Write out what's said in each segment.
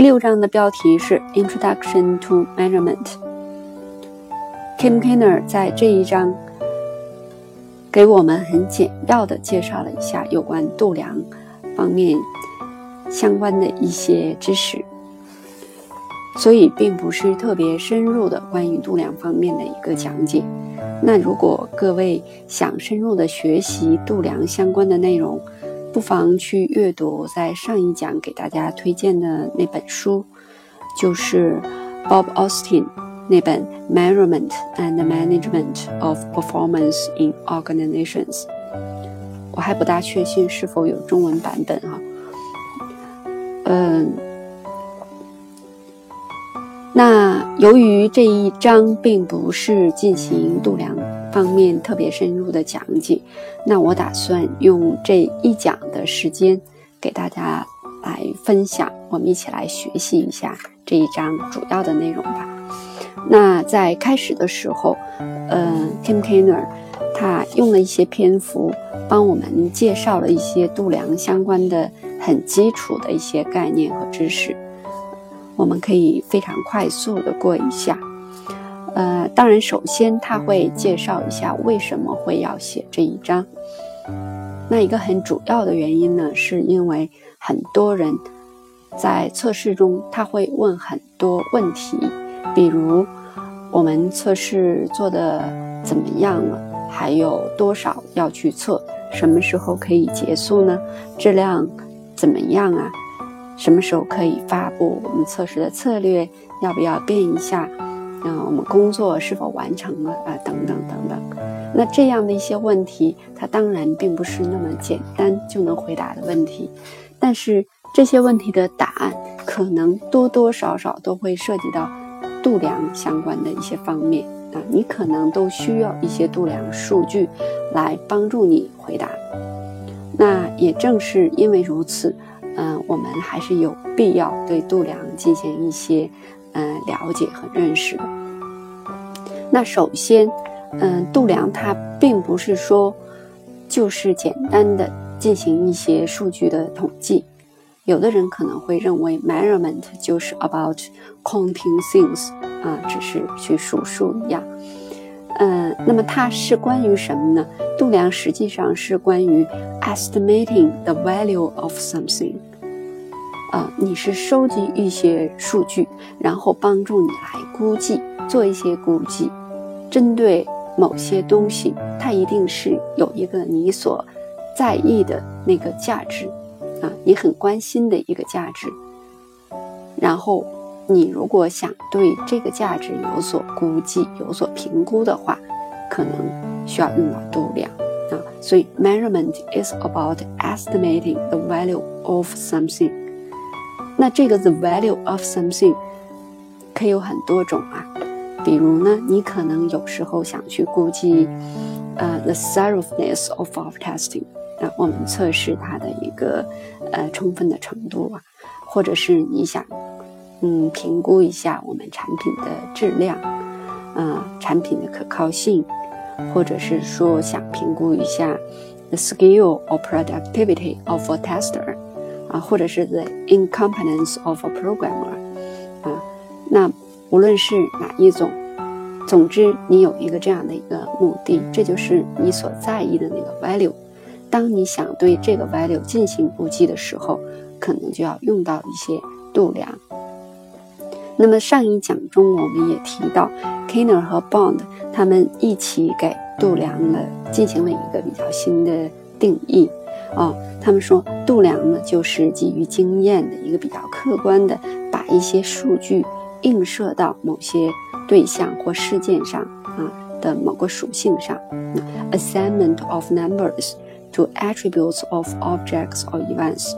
第六章的标题是 Introduction to Measurement。Kim Kiner 在这一章给我们很简要的介绍了一下有关度量方面相关的一些知识，所以并不是特别深入的关于度量方面的一个讲解。那如果各位想深入的学习度量相关的内容，不妨去阅读在上一讲给大家推荐的那本书，就是 Bob Austin 那本《Measurement and Management of Performance in Organizations》。我还不大确信是否有中文版本啊。嗯，那由于这一章并不是进行度量。方面特别深入的讲解，那我打算用这一讲的时间给大家来分享，我们一起来学习一下这一章主要的内容吧。那在开始的时候，嗯，Kim Kiner 他用了一些篇幅帮我们介绍了一些度量相关的很基础的一些概念和知识，我们可以非常快速的过一下。呃，当然，首先他会介绍一下为什么会要写这一章。那一个很主要的原因呢，是因为很多人在测试中他会问很多问题，比如我们测试做的怎么样了，还有多少要去测，什么时候可以结束呢？质量怎么样啊？什么时候可以发布？我们测试的策略要不要变一下？啊，我们工作是否完成了啊？等等等等。那这样的一些问题，它当然并不是那么简单就能回答的问题。但是这些问题的答案，可能多多少少都会涉及到度量相关的一些方面啊。你可能都需要一些度量数据来帮助你回答。那也正是因为如此，嗯，我们还是有必要对度量进行一些。嗯，了解和认识的。那首先，嗯，度量它并不是说就是简单的进行一些数据的统计。有的人可能会认为，measurement 就是 about counting things 啊，只是去数数一样。嗯，那么它是关于什么呢？度量实际上是关于 estimating the value of something。啊，你是收集一些数据，然后帮助你来估计，做一些估计，针对某些东西，它一定是有一个你所在意的那个价值，啊，你很关心的一个价值。然后，你如果想对这个价值有所估计、有所评估的话，可能需要用到度量啊。所以，measurement is about estimating the value of something。那这个 the value of something 可以有很多种啊，比如呢，你可能有时候想去估计，呃，the thoroughness of our testing 啊，我们测试它的一个呃充分的程度啊，或者是你想嗯评估一下我们产品的质量，啊，产品的可靠性，或者是说想评估一下 the skill or productivity of a tester。啊，或者是 the incompetence of a programmer，啊，那无论是哪一种，总之你有一个这样的一个目的，这就是你所在意的那个 value。当你想对这个 value 进行估计的时候，可能就要用到一些度量。那么上一讲中我们也提到，Kiner 和 Bond 他们一起给度量了进行了一个比较新的定义。哦，他们说度量呢，就是基于经验的一个比较客观的，把一些数据映射到某些对象或事件上啊的某个属性上。Assignment of numbers to attributes of objects or events。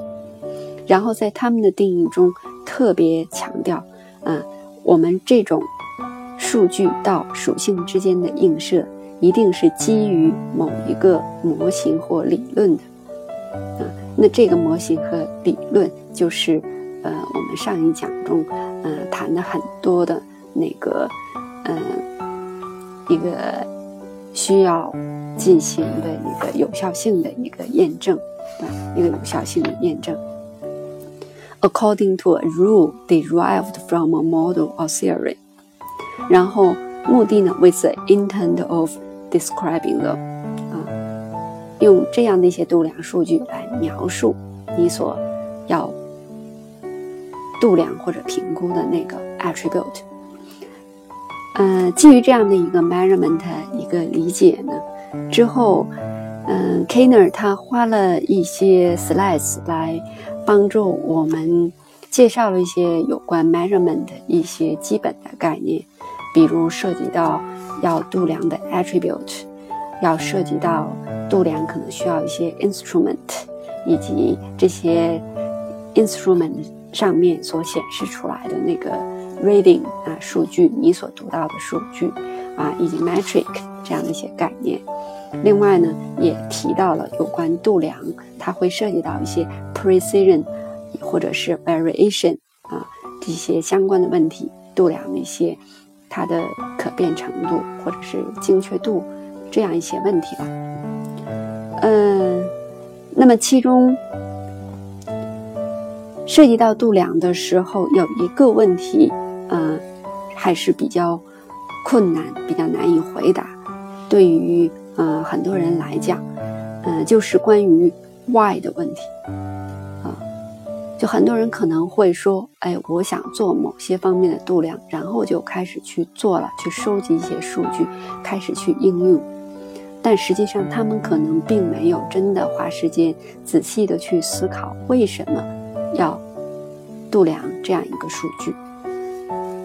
然后在他们的定义中特别强调，啊，我们这种数据到属性之间的映射，一定是基于某一个模型或理论的。啊，那这个模型和理论就是，呃，我们上一讲中，呃，谈的很多的那个，呃，一个需要进行的一个有效性的一个验证，啊，一个有效性的验证。according to a rule derived from a model or theory。然后目的呢，with the intent of describing the，用这样的一些度量数据来描述你所要度量或者评估的那个 attribute。嗯，基于这样的一个 measurement 一个理解呢，之后，嗯，Kainer 他花了一些 slides 来帮助我们介绍了一些有关 measurement 一些基本的概念，比如涉及到要度量的 attribute，要涉及到度量可能需要一些 instrument，以及这些 instrument 上面所显示出来的那个。reading 啊，数据你所读到的数据啊，以及 metric 这样的一些概念。另外呢，也提到了有关度量，它会涉及到一些 precision 或者是 variation 啊这些相关的问题，度量的一些它的可变程度或者是精确度这样一些问题吧。嗯，那么其中涉及到度量的时候，有一个问题。嗯，还是比较困难，比较难以回答。对于嗯很多人来讲，嗯，就是关于 why 的问题啊。就很多人可能会说，哎，我想做某些方面的度量，然后就开始去做了，去收集一些数据，开始去应用。但实际上，他们可能并没有真的花时间仔细的去思考为什么要度量这样一个数据。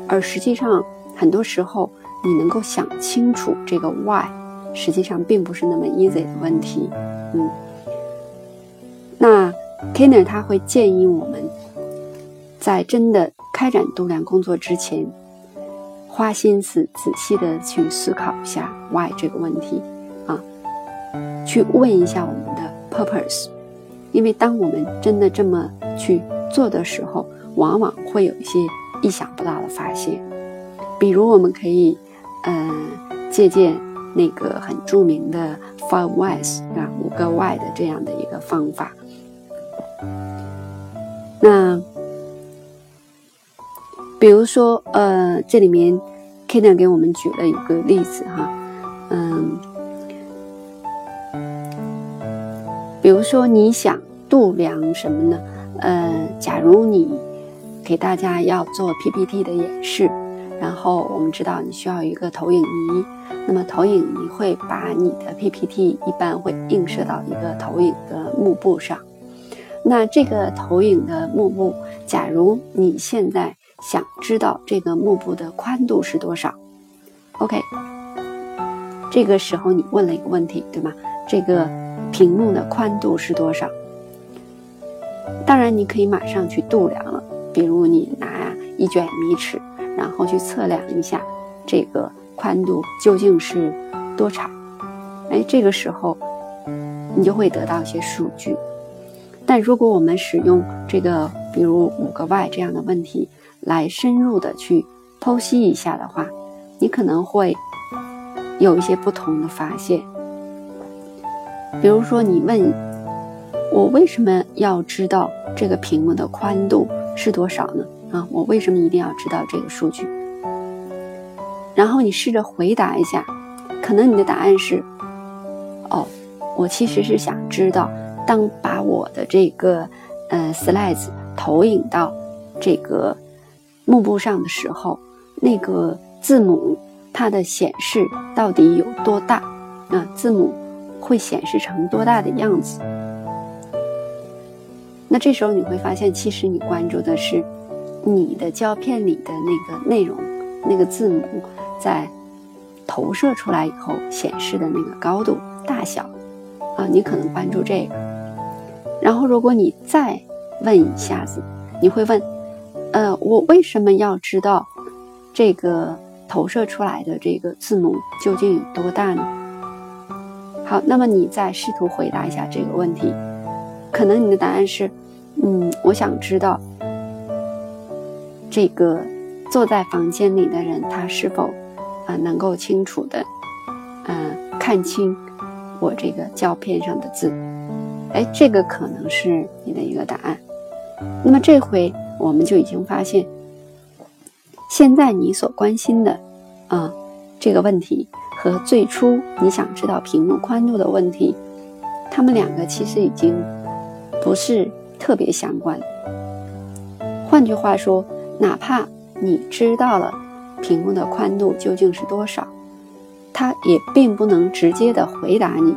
而实际上，很多时候你能够想清楚这个 why，实际上并不是那么 easy 的问题。嗯，那 Kenner 他会建议我们在真的开展度量工作之前，花心思仔细的去思考一下 why 这个问题，去问一下我们的 purpose，因为当我们真的这么去做的时候，往往会有一些。意想不到的发现，比如我们可以，嗯，借鉴那个很著名的 Five Whys 啊，五个 Y 的这样的一个方法。那比如说，呃，这里面 Kenner 给我们举了一个例子哈，嗯，比如说你想度量什么呢？呃，假如你给大家要做 PPT 的演示，然后我们知道你需要一个投影仪，那么投影仪会把你的 PPT 一般会映射到一个投影的幕布上。那这个投影的幕布，假如你现在想知道这个幕布的宽度是多少，OK，这个时候你问了一个问题，对吗？这个屏幕的宽度是多少？当然你可以马上去度量了。比如你拿一卷米尺，然后去测量一下这个宽度究竟是多长，哎，这个时候你就会得到一些数据。但如果我们使用这个，比如五个 Y 这样的问题来深入的去剖析一下的话，你可能会有一些不同的发现。比如说，你问我为什么要知道这个屏幕的宽度？是多少呢？啊，我为什么一定要知道这个数据？然后你试着回答一下，可能你的答案是：哦，我其实是想知道，当把我的这个呃 slides 投影到这个幕布上的时候，那个字母它的显示到底有多大？啊，字母会显示成多大的样子？那这时候你会发现，其实你关注的是你的胶片里的那个内容，那个字母在投射出来以后显示的那个高度大小啊，你可能关注这个。然后，如果你再问一下子，你会问：呃，我为什么要知道这个投射出来的这个字母究竟有多大呢？好，那么你再试图回答一下这个问题。可能你的答案是，嗯，我想知道这个坐在房间里的人他是否啊能够清楚的，嗯，看清我这个胶片上的字。哎，这个可能是你的一个答案。那么这回我们就已经发现，现在你所关心的啊这个问题和最初你想知道屏幕宽度的问题，它们两个其实已经不是特别相关。换句话说，哪怕你知道了屏幕的宽度究竟是多少，它也并不能直接的回答你。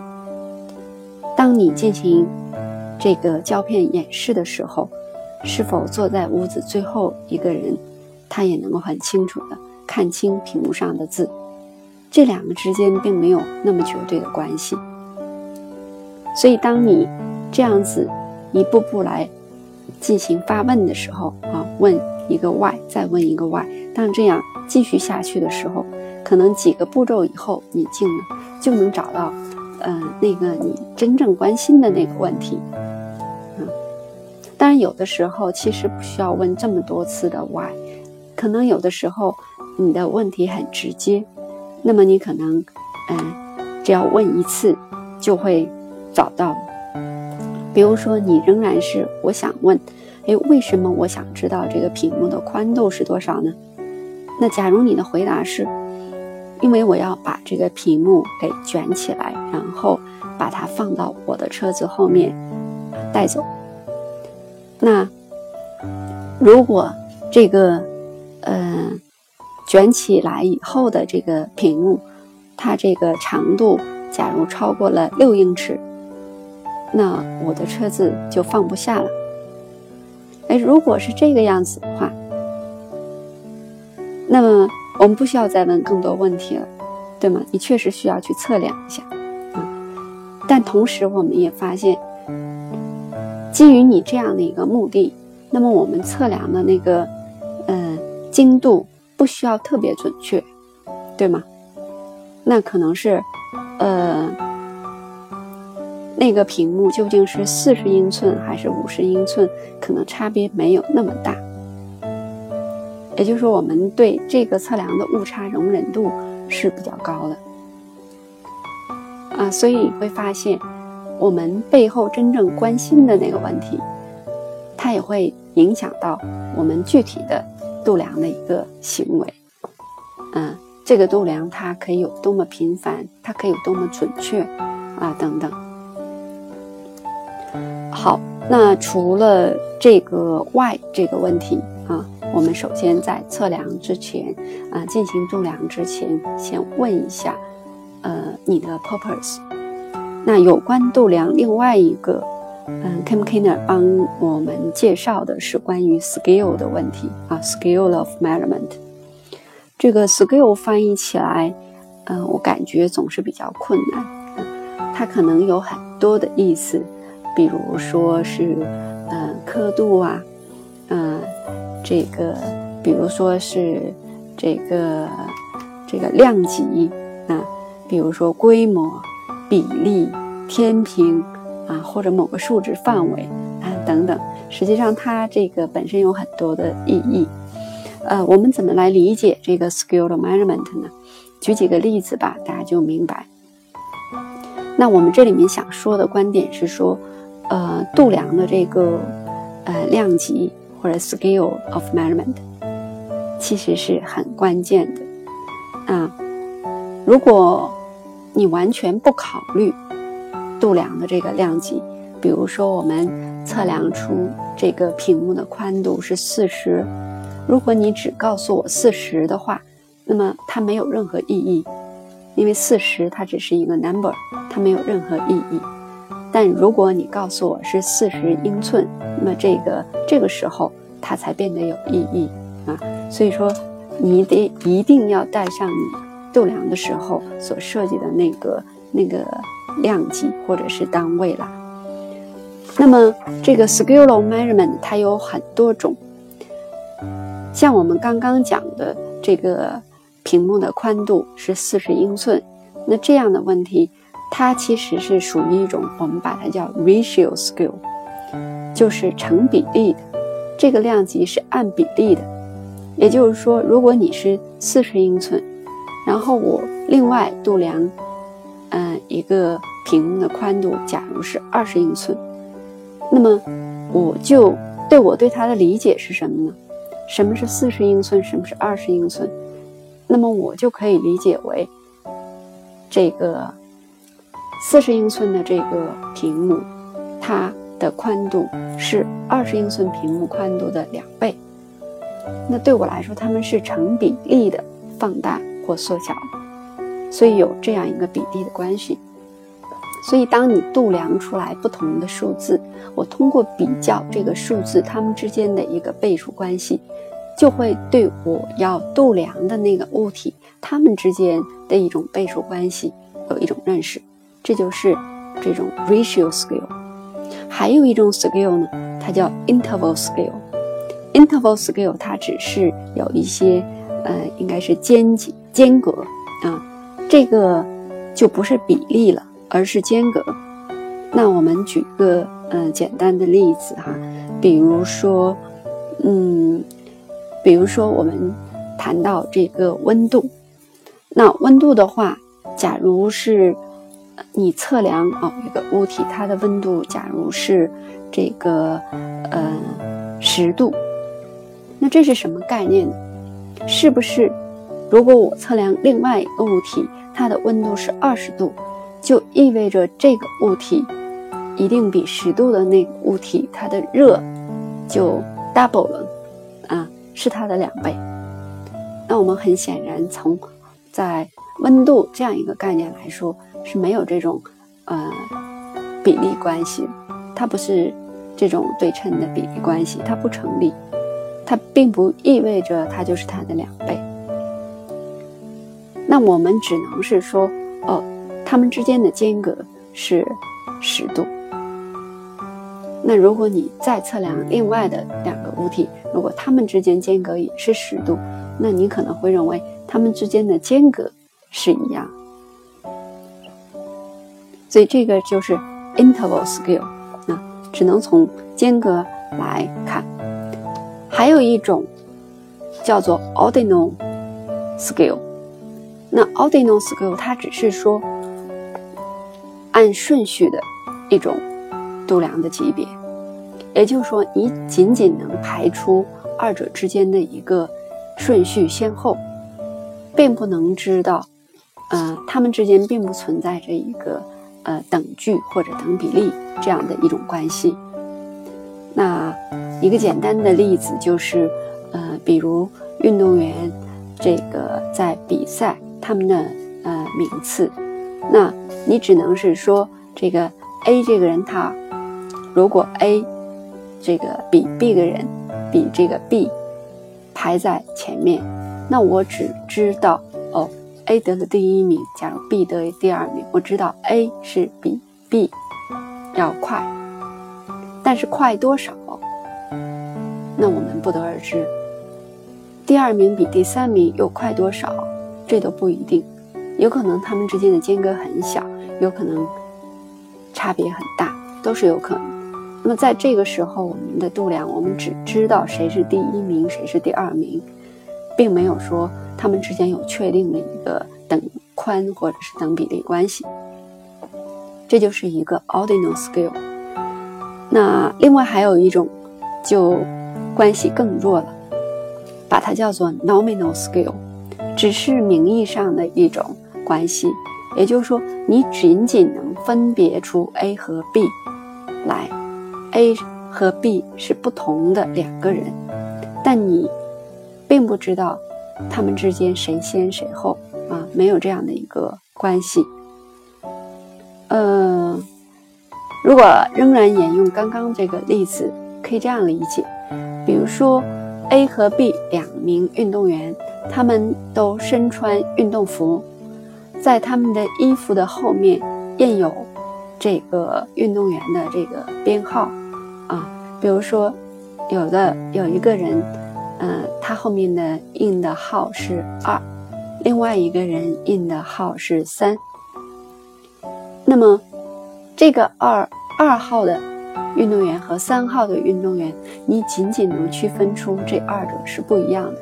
当你进行这个胶片演示的时候，是否坐在屋子最后一个人，他也能够很清楚的看清屏幕上的字？这两个之间并没有那么绝对的关系。所以，当你这样子一步步来进行发问的时候啊，问一个 why，再问一个 why，当这样继续下去的时候，可能几个步骤以后，你就能就能找到，呃，那个你真正关心的那个问题。当然，有的时候其实不需要问这么多次的 why，可能有的时候你的问题很直接，那么你可能，嗯，只要问一次就会找到。比如说，你仍然是我想问，哎，为什么我想知道这个屏幕的宽度是多少呢？那假如你的回答是，因为我要把这个屏幕给卷起来，然后把它放到我的车子后面带走。那如果这个呃卷起来以后的这个屏幕，它这个长度假如超过了六英尺，那我的车子就放不下了。哎，如果是这个样子的话，那么我们不需要再问更多问题了，对吗？你确实需要去测量一下啊。但同时，我们也发现。基于你这样的一个目的，那么我们测量的那个，嗯，精度不需要特别准确，对吗？那可能是，呃，那个屏幕究竟是四十英寸还是五十英寸，可能差别没有那么大。也就是说，我们对这个测量的误差容忍度是比较高的，啊，所以你会发现。我们背后真正关心的那个问题，它也会影响到我们具体的度量的一个行为。嗯，这个度量它可以有多么频繁，它可以有多么准确啊，等等。好，那除了这个外这个问题啊，我们首先在测量之前啊，进行度量之前，先问一下，呃，你的 purpose。那有关度量，另外一个，嗯，Kim Kiner 帮我们介绍的是关于 scale 的问题啊，scale of measurement。这个 scale 翻译起来，嗯，我感觉总是比较困难。嗯它可能有很多的意思，比如说是，嗯，刻度啊，嗯，这个，比如说是这个这个量级啊，比如说规模。比例、天平啊，或者某个数值范围啊等等，实际上它这个本身有很多的意义。呃，我们怎么来理解这个 scale measurement 呢？举几个例子吧，大家就明白。那我们这里面想说的观点是说，呃，度量的这个呃量级或者 scale of measurement，其实是很关键的啊。如果你完全不考虑度量的这个量级，比如说我们测量出这个屏幕的宽度是四十，如果你只告诉我四十的话，那么它没有任何意义，因为四十它只是一个 number，它没有任何意义。但如果你告诉我是四十英寸，那么这个这个时候它才变得有意义啊。所以说，你得一定要带上你。度量的时候所设计的那个那个量级或者是单位了。那么这个 scale measurement 它有很多种，像我们刚刚讲的这个屏幕的宽度是四十英寸，那这样的问题，它其实是属于一种我们把它叫 ratio scale，就是成比例的，这个量级是按比例的，也就是说，如果你是四十英寸。然后我另外度量，嗯，一个屏幕的宽度，假如是二十英寸，那么我就对我对它的理解是什么呢？什么是四十英寸？什么是二十英寸？那么我就可以理解为，这个四十英寸的这个屏幕，它的宽度是二十英寸屏幕宽度的两倍。那对我来说，它们是成比例的放大或缩小，所以有这样一个比例的关系。所以，当你度量出来不同的数字，我通过比较这个数字它们之间的一个倍数关系，就会对我要度量的那个物体它们之间的一种倍数关系有一种认识。这就是这种 ratio scale。还有一种 scale 呢，它叫 interval scale。interval scale 它只是有一些呃，应该是间间隔，这个就不是比例了。而是间隔。那我们举个嗯简单的例子哈，比如说，嗯，比如说我们谈到这个温度，那温度的话，假如是你测量哦一个物体它的温度，假如是这个呃十度，那这是什么概念呢？是不是如果我测量另外一个物体，它的温度是二十度？就意味着这个物体一定比十度的那个物体它的热就 double 了啊，是它的两倍。那我们很显然从在温度这样一个概念来说是没有这种呃比例关系，它不是这种对称的比例关系，它不成立，它并不意味着它就是它的两倍。那我们只能是说哦。它们之间的间隔是十度。那如果你再测量另外的两个物体，如果它们之间间隔也是十度，那你可能会认为它们之间的间隔是一样。所以这个就是 interval scale 啊，只能从间隔来看。还有一种叫做 ordinal scale。那 ordinal scale 它只是说。按顺序的一种度量的级别，也就是说，你仅仅能排出二者之间的一个顺序先后，并不能知道，呃，它们之间并不存在着一个呃等距或者等比例这样的一种关系。那一个简单的例子就是，呃，比如运动员这个在比赛他们的呃名次，那。你只能是说这个 A 这个人他，如果 A 这个比 B 的人比这个 B 排在前面，那我只知道哦，A 得了第一名，假如 B 得了第二名，我知道 A 是比 B 要快，但是快多少，那我们不得而知。第二名比第三名又快多少，这都不一定。有可能他们之间的间隔很小，有可能差别很大，都是有可能。那么在这个时候，我们的度量，我们只知道谁是第一名，谁是第二名，并没有说他们之间有确定的一个等宽或者是等比例关系。这就是一个 ordinal scale。那另外还有一种，就关系更弱了，把它叫做 nominal scale，只是名义上的一种。关系，也就是说，你仅仅能分别出 A 和 B 来，A 和 B 是不同的两个人，但你并不知道他们之间谁先谁后啊，没有这样的一个关系。呃，如果仍然沿用刚刚这个例子，可以这样理解，比如说 A 和 B 两名运动员，他们都身穿运动服。在他们的衣服的后面印有这个运动员的这个编号啊，比如说有的有一个人，嗯，他后面的印的号是二，另外一个人印的号是三。那么这个二二号的运动员和三号的运动员，你仅仅能区分出这二者是不一样的，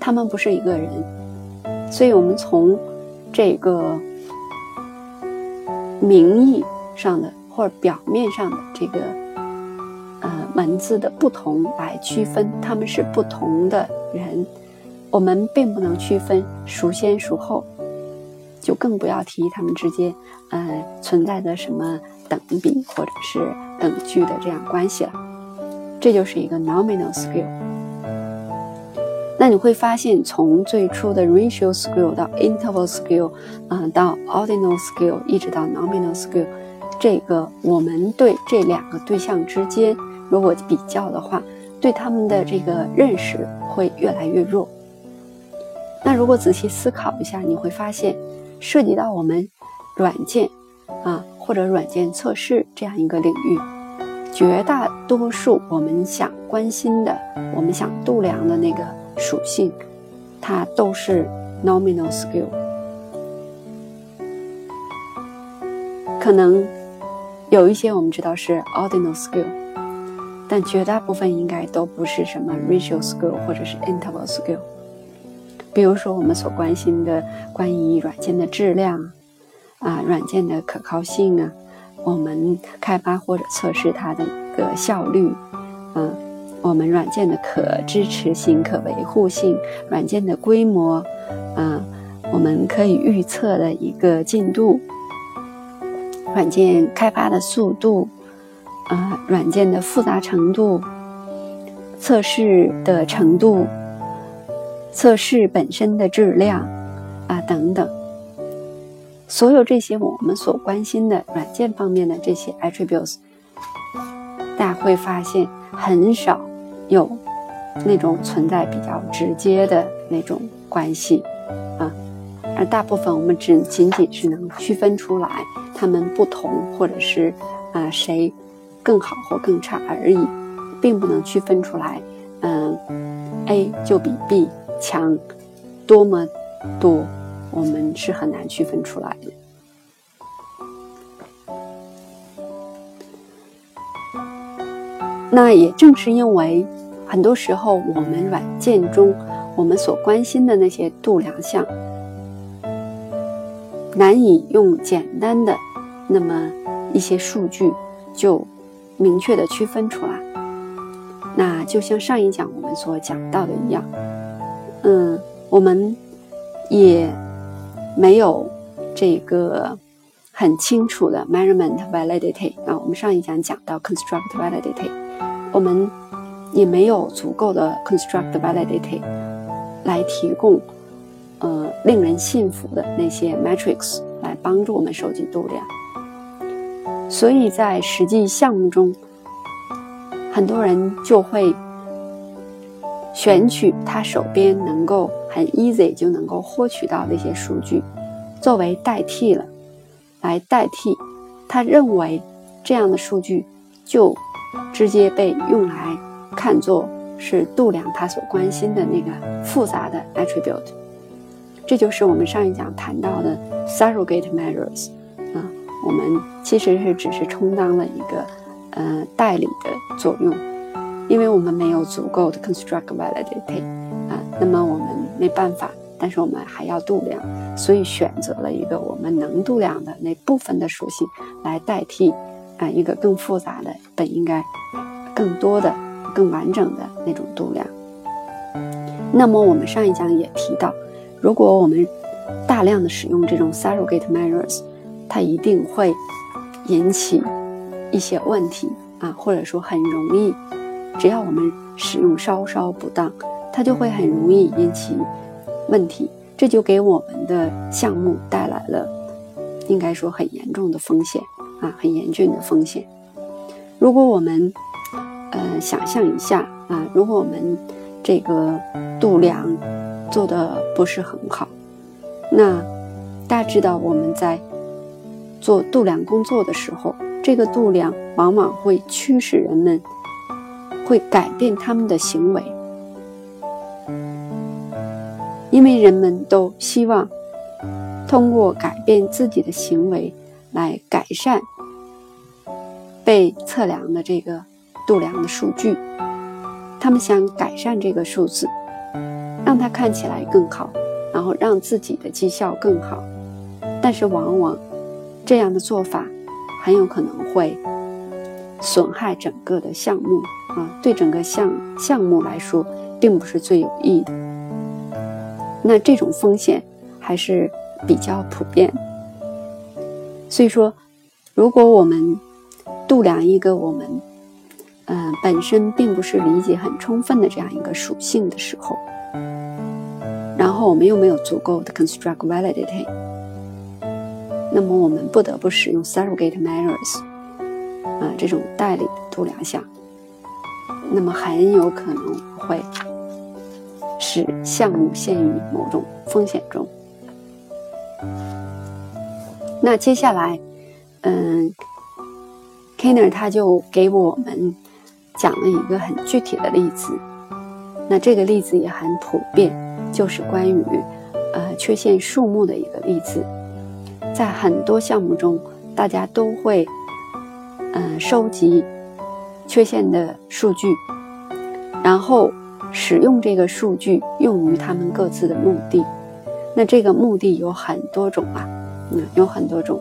他们不是一个人，所以我们从。这个名义上的或者表面上的这个呃文字的不同来区分他们是不同的人，我们并不能区分孰先孰后，就更不要提他们之间呃存在着什么等比或者是等距的这样关系了。这就是一个 nominal skill。那你会发现，从最初的 ratio skill 到 interval skill，啊，到 ordinal skill，一直到 nominal skill，这个我们对这两个对象之间，如果比较的话，对他们的这个认识会越来越弱。那如果仔细思考一下，你会发现，涉及到我们软件啊或者软件测试这样一个领域，绝大多数我们想关心的，我们想度量的那个。属性，它都是 nominal skill。可能有一些我们知道是 ordinal skill，但绝大部分应该都不是什么 ratio skill 或者是 interval skill。比如说我们所关心的关于软件的质量啊，软件的可靠性啊，我们开发或者测试它的一个效率，嗯。我们软件的可支持性、可维护性，软件的规模，啊，我们可以预测的一个进度，软件开发的速度，啊，软件的复杂程度，测试的程度，测试本身的质量，啊，等等，所有这些我们所关心的软件方面的这些 attributes，大家会发现很少。有那种存在比较直接的那种关系啊，而大部分我们只仅仅是能区分出来他们不同，或者是啊谁更好或更差而已，并不能区分出来，嗯，A 就比 B 强多么多，我们是很难区分出来的。那也正是因为。很多时候，我们软件中我们所关心的那些度量项，难以用简单的那么一些数据就明确的区分出来。那就像上一讲我们所讲到的一样，嗯，我们也没有这个很清楚的 measurement validity 啊。我们上一讲讲到 construct validity，我们。也没有足够的 construct validity 来提供，呃，令人信服的那些 metrics 来帮助我们收集度量。所以在实际项目中，很多人就会选取他手边能够很 easy 就能够获取到的一些数据，作为代替了，来代替他认为这样的数据就直接被用来。看作是度量他所关心的那个复杂的 attribute，这就是我们上一讲谈到的 surrogate measures 啊，我们其实是只是充当了一个呃代理的作用，因为我们没有足够的 construct validity 啊，那么我们没办法，但是我们还要度量，所以选择了一个我们能度量的那部分的属性来代替啊一个更复杂的本应该更多的。更完整的那种度量。那么我们上一讲也提到，如果我们大量的使用这种 surrogate measures，它一定会引起一些问题啊，或者说很容易，只要我们使用稍稍不当，它就会很容易引起问题，这就给我们的项目带来了应该说很严重的风险啊，很严峻的风险。如果我们呃，想象一下啊，如果我们这个度量做的不是很好，那大家知道我们在做度量工作的时候，这个度量往往会驱使人们会改变他们的行为，因为人们都希望通过改变自己的行为来改善被测量的这个。度量的数据，他们想改善这个数字，让它看起来更好，然后让自己的绩效更好。但是往往这样的做法很有可能会损害整个的项目啊，对整个项项目来说，并不是最有益的。那这种风险还是比较普遍。所以说，如果我们度量一个我们嗯本身并不是理解很充分的这样一个属性的时候，然后我们又没有足够的 construct validity，那么我们不得不使用 surrogate measures，啊这种代理度量项，那么很有可能会使项目陷于某种风险中。那接下来，嗯，Kenner 他就给我们讲了一个很具体的例子。那这个例子也很普遍，就是关于呃缺陷数目的一个例子。在很多项目中，大家都会嗯收集缺陷的数据，然后使用这个数据用于他们各自的目的。那这个目的有很多种啊。嗯，有很多种。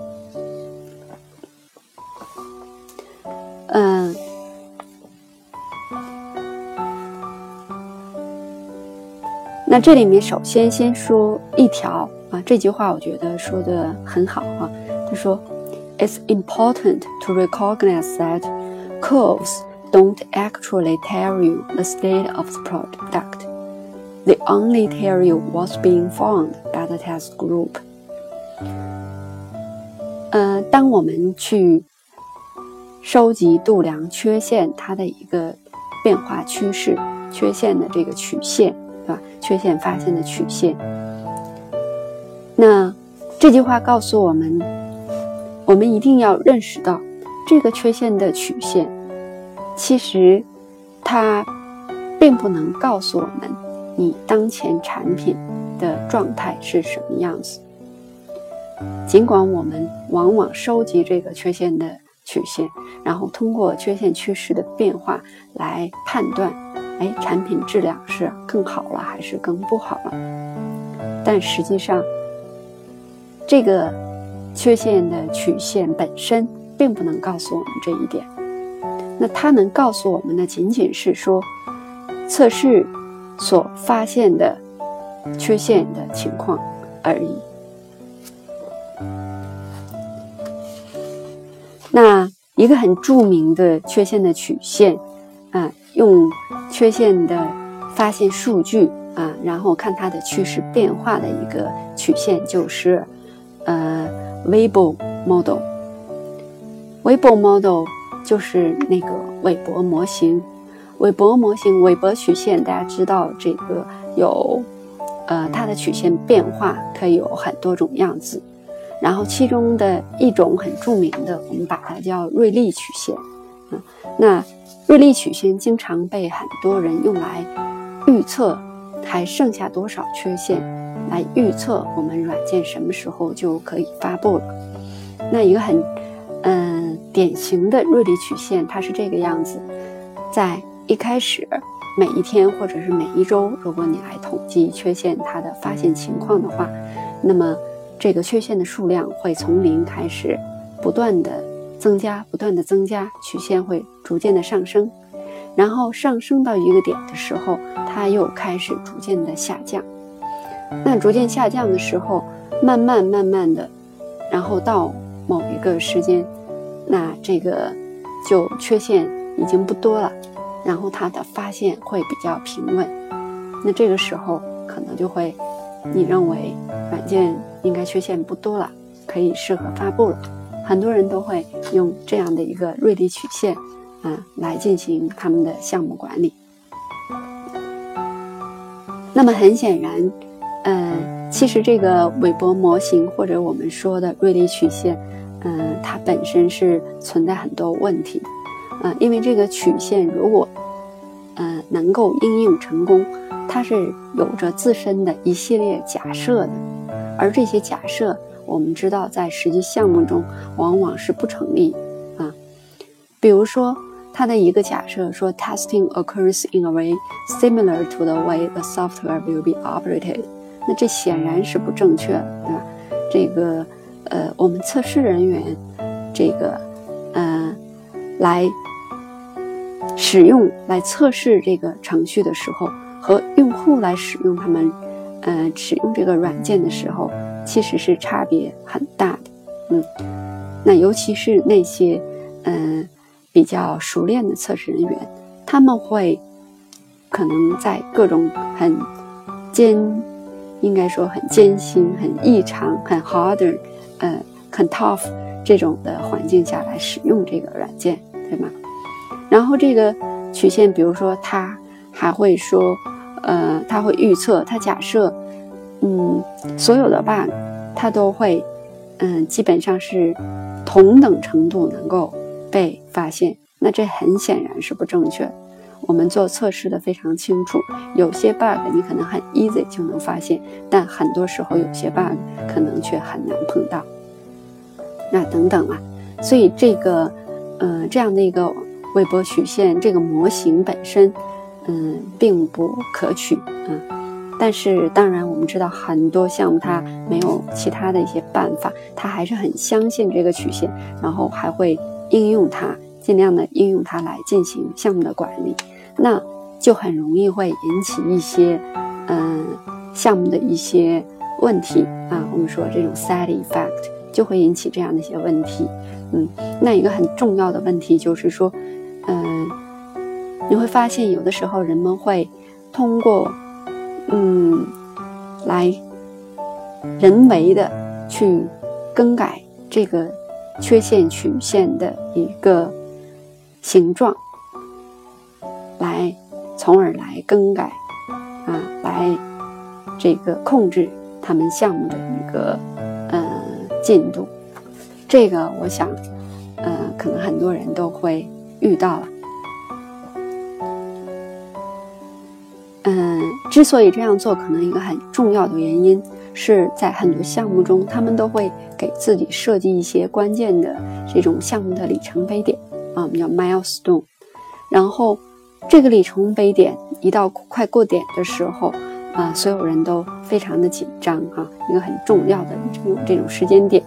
嗯，那这里面首先先说一条啊，这句话我觉得说的很好啊。他说：“It's important to recognize that curves don't actually tell you the state of the product; they only tell you what's being found by the test group.” 我们去收集度量缺陷它的一个变化趋势，缺陷的这个曲线，对吧？缺陷发现的曲线。那这句话告诉我们，我们一定要认识到，这个缺陷的曲线，其实它并不能告诉我们你当前产品的状态是什么样子。尽管我们往往收集这个缺陷的曲线，然后通过缺陷趋势的变化来判断，哎，产品质量是更好了还是更不好了？但实际上，这个缺陷的曲线本身并不能告诉我们这一点。那它能告诉我们的仅仅是说，测试所发现的缺陷的情况而已。那一个很著名的缺陷的曲线，啊，用缺陷的发现数据啊，然后看它的趋势变化的一个曲线，就是呃，Weibo model。Weibo model 就是那个韦伯模型。韦伯模型，韦伯曲线，大家知道这个有，呃，它的曲线变化可以有很多种样子。然后其中的一种很著名的，我们把它叫瑞利曲线，啊，那瑞利曲线经常被很多人用来预测还剩下多少缺陷，来预测我们软件什么时候就可以发布了。那一个很嗯典型的瑞利曲线，它是这个样子，在一开始每一天或者是每一周，如果你来统计缺陷它的发现情况的话，那么。这个缺陷的数量会从零开始，不断的增加，不断的增加，曲线会逐渐的上升，然后上升到一个点的时候，它又开始逐渐的下降。那逐渐下降的时候，慢慢慢慢的，然后到某一个时间，那这个就缺陷已经不多了，然后它的发现会比较平稳。那这个时候可能就会，你认为软件。应该缺陷不多了，可以适合发布了。很多人都会用这样的一个瑞丽曲线，啊，来进行他们的项目管理。那么很显然，呃，其实这个韦伯模型或者我们说的瑞丽曲线，嗯，它本身是存在很多问题的，啊，因为这个曲线如果，呃，能够应用成功，它是有着自身的一系列假设的。而这些假设，我们知道在实际项目中往往是不成立啊。比如说，它的一个假设说，testing occurs in a way similar to the way the software will be operated，那这显然是不正确的，对吧？这个呃，我们测试人员这个呃，来使用来测试这个程序的时候，和用户来使用他们，呃，使用这个软件的时候，其实是差别很大的。嗯，那尤其是那些，嗯，比较熟练的测试人员，他们会可能在各种很艰，应该说很艰辛、很异常、很 harder，呃，很 tough 这种的环境下来使用这个软件，对吗？然后这个曲线，比如说它还会说，呃，他会预测，他假设，嗯，所有的 bug，它都会，嗯，基本上是同等程度能够被发现。那这很显然是不正确。我们做测试的非常清楚，有些 bug 你可能很 easy 就能发现，但很多时候有些 bug 可能却很难碰到。那等等啊，所以这个，呃，这样的一个。韦伯曲线这个模型本身，嗯，并不可取，嗯，但是当然我们知道很多项目它没有其他的一些办法，它还是很相信这个曲线，然后还会应用它，尽量的应用它来进行项目的管理，那就很容易会引起一些，嗯，项目的一些问题啊，我们说这种 side effect 就会引起这样的一些问题，嗯，那一个很重要的问题就是说。你会发现有的时候人们会通过嗯来人为的去更改这个缺陷曲线的一个形状，来从而来更改啊，来这个控制他们项目的一个嗯进度。这个我想，呃，可能很多人都会。遇到了，嗯，之所以这样做，可能一个很重要的原因是在很多项目中，他们都会给自己设计一些关键的这种项目的里程碑点啊，我们叫 milestone。然后这个里程碑点一到快过点的时候啊，所有人都非常的紧张啊，一个很重要的这种这种时间点，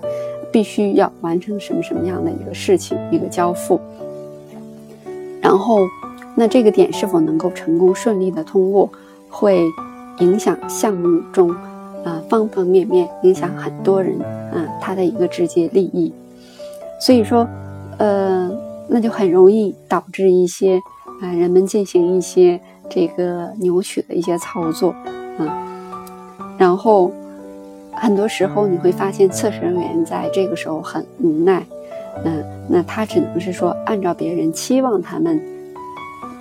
必须要完成什么什么样的一个事情，一个交付。然后，那这个点是否能够成功顺利的通过，会影响项目中啊方方面面，影响很多人啊他的一个直接利益。所以说，呃，那就很容易导致一些啊人们进行一些这个扭曲的一些操作啊。然后，很多时候你会发现测试人员在这个时候很无奈。嗯，那他只能是说按照别人期望他们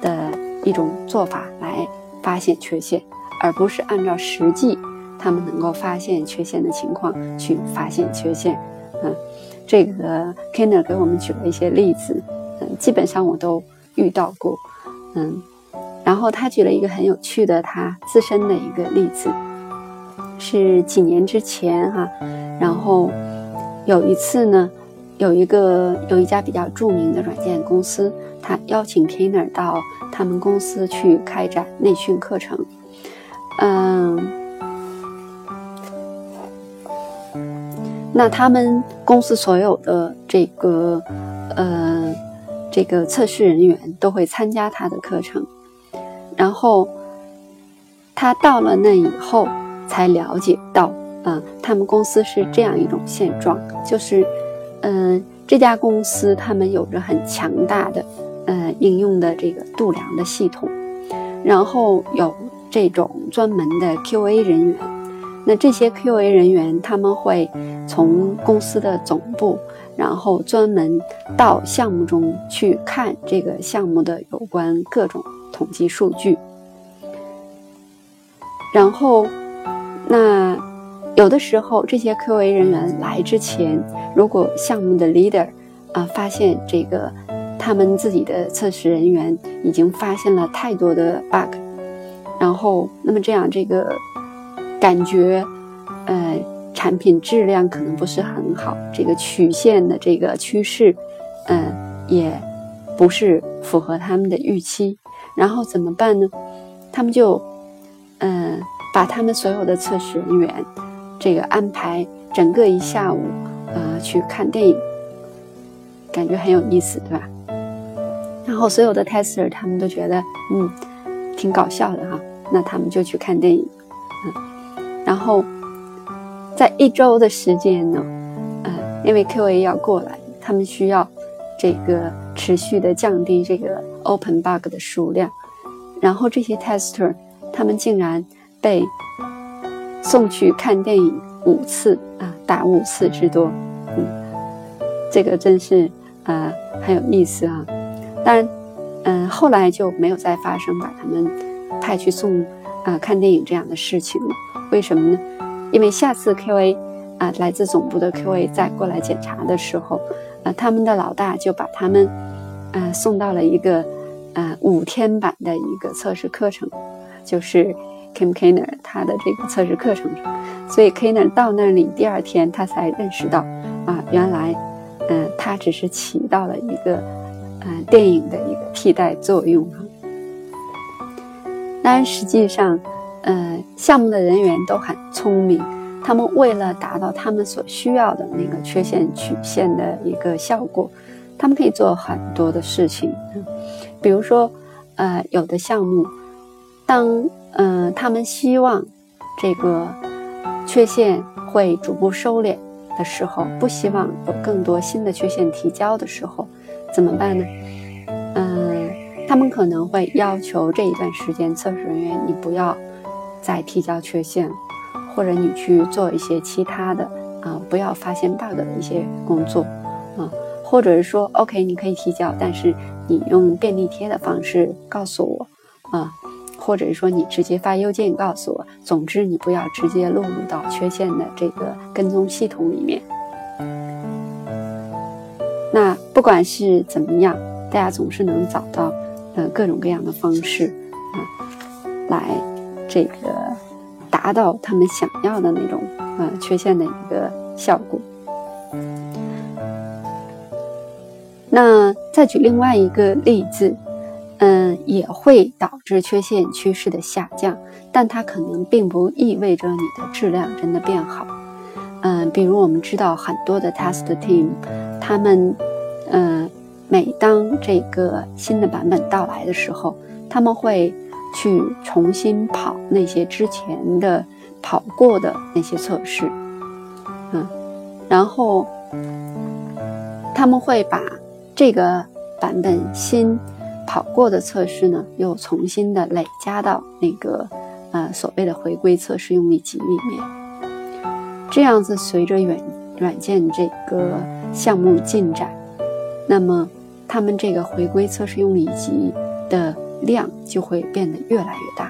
的一种做法来发现缺陷，而不是按照实际他们能够发现缺陷的情况去发现缺陷。嗯，这个 Kinner 给我们举了一些例子，嗯，基本上我都遇到过。嗯，然后他举了一个很有趣的他自身的一个例子，是几年之前哈，然后有一次呢。有一个有一家比较著名的软件公司，他邀请 Kenner 到他们公司去开展内训课程。嗯，那他们公司所有的这个呃这个测试人员都会参加他的课程。然后他到了那以后，才了解到，啊，他们公司是这样一种现状，就是。嗯，这家公司他们有着很强大的，呃，应用的这个度量的系统，然后有这种专门的 QA 人员。那这些 QA 人员他们会从公司的总部，然后专门到项目中去看这个项目的有关各种统计数据，然后那。有的时候，这些 QA 人员来之前，如果项目的 leader 啊发现这个他们自己的测试人员已经发现了太多的 bug，然后那么这样这个感觉，呃，产品质量可能不是很好，这个曲线的这个趋势，嗯，也不是符合他们的预期，然后怎么办呢？他们就嗯把他们所有的测试人员。这个安排整个一下午，呃，去看电影，感觉很有意思，对吧？然后所有的 tester 他们都觉得，嗯，挺搞笑的哈，那他们就去看电影，嗯，然后在一周的时间呢，嗯，因为 QA 要过来，他们需要这个持续的降低这个 open bug 的数量，然后这些 tester 他们竟然被送去看电影五次啊，达五次之多，嗯，这个真是啊很有意思啊。当然，嗯，后来就没有再发生把他们派去送啊看电影这样的事情了。为什么呢？因为下次 QA 啊来自总部的 QA 再过来检查的时候，啊，他们的老大就把他们啊送到了一个啊五天版的一个测试课程，就是 Kim Kiner 他的这个测试课程。所以 Kiner 到那里第二天他才认识到啊，原来嗯他只是起到了一个。嗯，电影的一个替代作用啊。当然，实际上，呃，项目的人员都很聪明，他们为了达到他们所需要的那个缺陷曲线的一个效果，他们可以做很多的事情。比如说，呃，有的项目，当嗯他们希望这个缺陷会逐步收敛的时候，不希望有更多新的缺陷提交的时候。怎么办呢？嗯，他们可能会要求这一段时间测试人员你不要再提交缺陷，或者你去做一些其他的啊，不要发现 bug 的一些工作啊，或者是说 OK 你可以提交，但是你用便利贴的方式告诉我啊，或者是说你直接发邮件告诉我，总之你不要直接录入到缺陷的这个跟踪系统里面。那不管是怎么样，大家总是能找到，呃，各种各样的方式，啊，来这个达到他们想要的那种，呃，缺陷的一个效果。那再举另外一个例子，嗯，也会导致缺陷趋势的下降，但它可能并不意味着你的质量真的变好。嗯，比如我们知道很多的 test team，他们，呃，每当这个新的版本到来的时候，他们会去重新跑那些之前的跑过的那些测试，嗯，然后他们会把这个版本新跑过的测试呢，又重新的累加到那个呃所谓的回归测试用例集里面。这样子，随着软软件这个项目进展，那么他们这个回归测试用例集的量就会变得越来越大，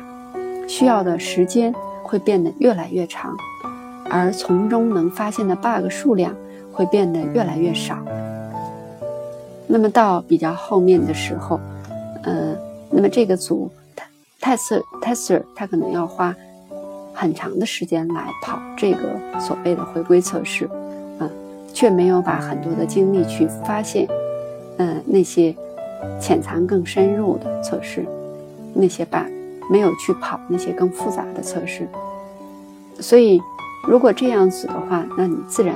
需要的时间会变得越来越长，而从中能发现的 bug 数量会变得越来越少。那么到比较后面的时候，那么这个组 tester tester 他可能要花。很长的时间来跑这个所谓的回归测试，啊，却没有把很多的精力去发现，嗯，那些潜藏更深入的测试，那些 bug，没有去跑那些更复杂的测试。所以，如果这样子的话，那你自然，